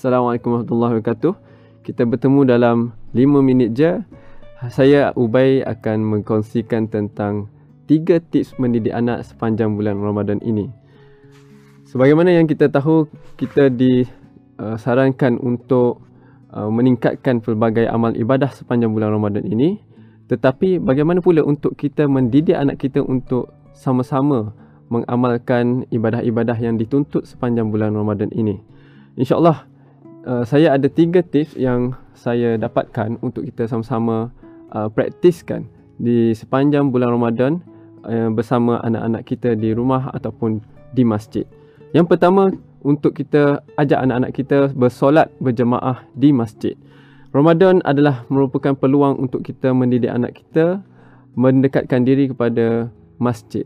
Assalamualaikum warahmatullahi wabarakatuh. Kita bertemu dalam 5 minit je. Saya Ubay akan mengkongsikan tentang tiga tips mendidik anak sepanjang bulan Ramadan ini. Sebagaimana yang kita tahu, kita disarankan untuk uh, meningkatkan pelbagai amal ibadah sepanjang bulan Ramadan ini. Tetapi bagaimana pula untuk kita mendidik anak kita untuk sama-sama mengamalkan ibadah-ibadah yang dituntut sepanjang bulan Ramadan ini? InsyaAllah uh, saya ada tiga tips yang saya dapatkan untuk kita sama-sama uh, praktiskan di sepanjang bulan Ramadan uh, bersama anak-anak kita di rumah ataupun di masjid. Yang pertama untuk kita ajak anak-anak kita bersolat berjemaah di masjid. Ramadan adalah merupakan peluang untuk kita mendidik anak kita mendekatkan diri kepada masjid.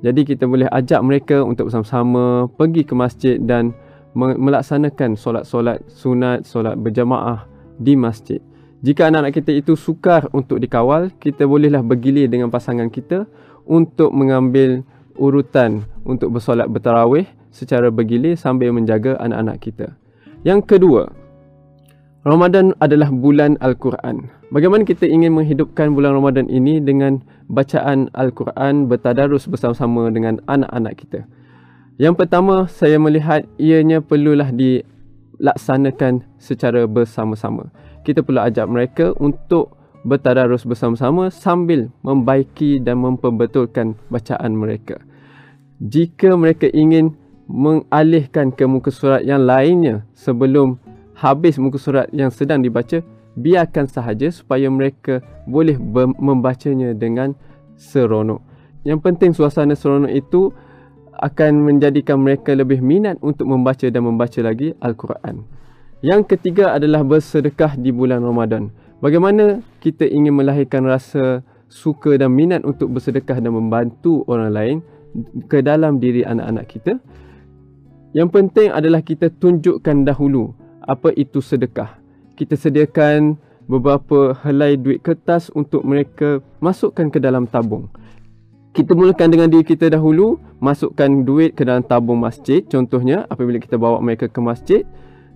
Jadi kita boleh ajak mereka untuk bersama-sama pergi ke masjid dan melaksanakan solat-solat sunat, solat berjamaah di masjid. Jika anak-anak kita itu sukar untuk dikawal, kita bolehlah bergilir dengan pasangan kita untuk mengambil urutan untuk bersolat bertarawih secara bergilir sambil menjaga anak-anak kita. Yang kedua, Ramadan adalah bulan Al-Quran. Bagaimana kita ingin menghidupkan bulan Ramadan ini dengan bacaan Al-Quran bertadarus bersama-sama dengan anak-anak kita? Yang pertama, saya melihat ianya perlulah dilaksanakan secara bersama-sama. Kita perlu ajak mereka untuk bertadarus bersama-sama sambil membaiki dan memperbetulkan bacaan mereka. Jika mereka ingin mengalihkan ke muka surat yang lainnya sebelum habis muka surat yang sedang dibaca, biarkan sahaja supaya mereka boleh membacanya dengan seronok. Yang penting suasana seronok itu akan menjadikan mereka lebih minat untuk membaca dan membaca lagi Al-Quran. Yang ketiga adalah bersedekah di bulan Ramadan. Bagaimana kita ingin melahirkan rasa suka dan minat untuk bersedekah dan membantu orang lain ke dalam diri anak-anak kita? Yang penting adalah kita tunjukkan dahulu apa itu sedekah. Kita sediakan beberapa helai duit kertas untuk mereka masukkan ke dalam tabung kita mulakan dengan diri kita dahulu masukkan duit ke dalam tabung masjid. Contohnya apabila kita bawa mereka ke masjid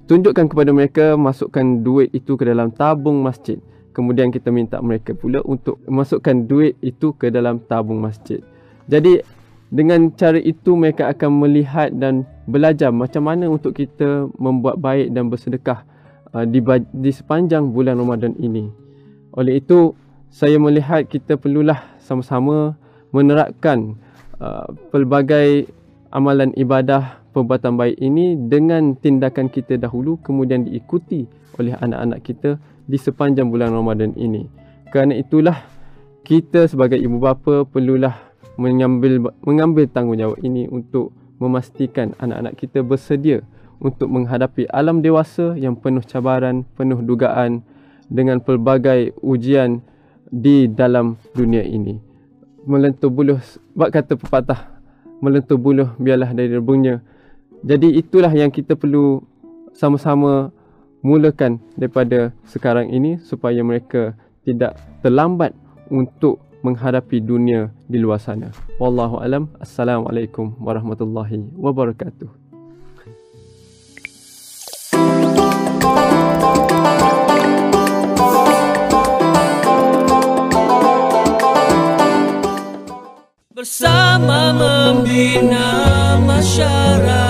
tunjukkan kepada mereka masukkan duit itu ke dalam tabung masjid. Kemudian kita minta mereka pula untuk masukkan duit itu ke dalam tabung masjid. Jadi dengan cara itu mereka akan melihat dan belajar macam mana untuk kita membuat baik dan bersedekah uh, di, di sepanjang bulan Ramadan ini. Oleh itu saya melihat kita perlulah sama-sama menerapkan uh, pelbagai amalan ibadah perbuatan baik ini dengan tindakan kita dahulu kemudian diikuti oleh anak-anak kita di sepanjang bulan Ramadan ini. Kerana itulah kita sebagai ibu bapa perlulah mengambil mengambil tanggungjawab ini untuk memastikan anak-anak kita bersedia untuk menghadapi alam dewasa yang penuh cabaran, penuh dugaan dengan pelbagai ujian di dalam dunia ini melentur buluh buat kata pepatah melentur buluh biarlah dari rebungnya jadi itulah yang kita perlu sama-sama mulakan daripada sekarang ini supaya mereka tidak terlambat untuk menghadapi dunia di luar sana. Wallahu alam. Assalamualaikum warahmatullahi wabarakatuh Na masyara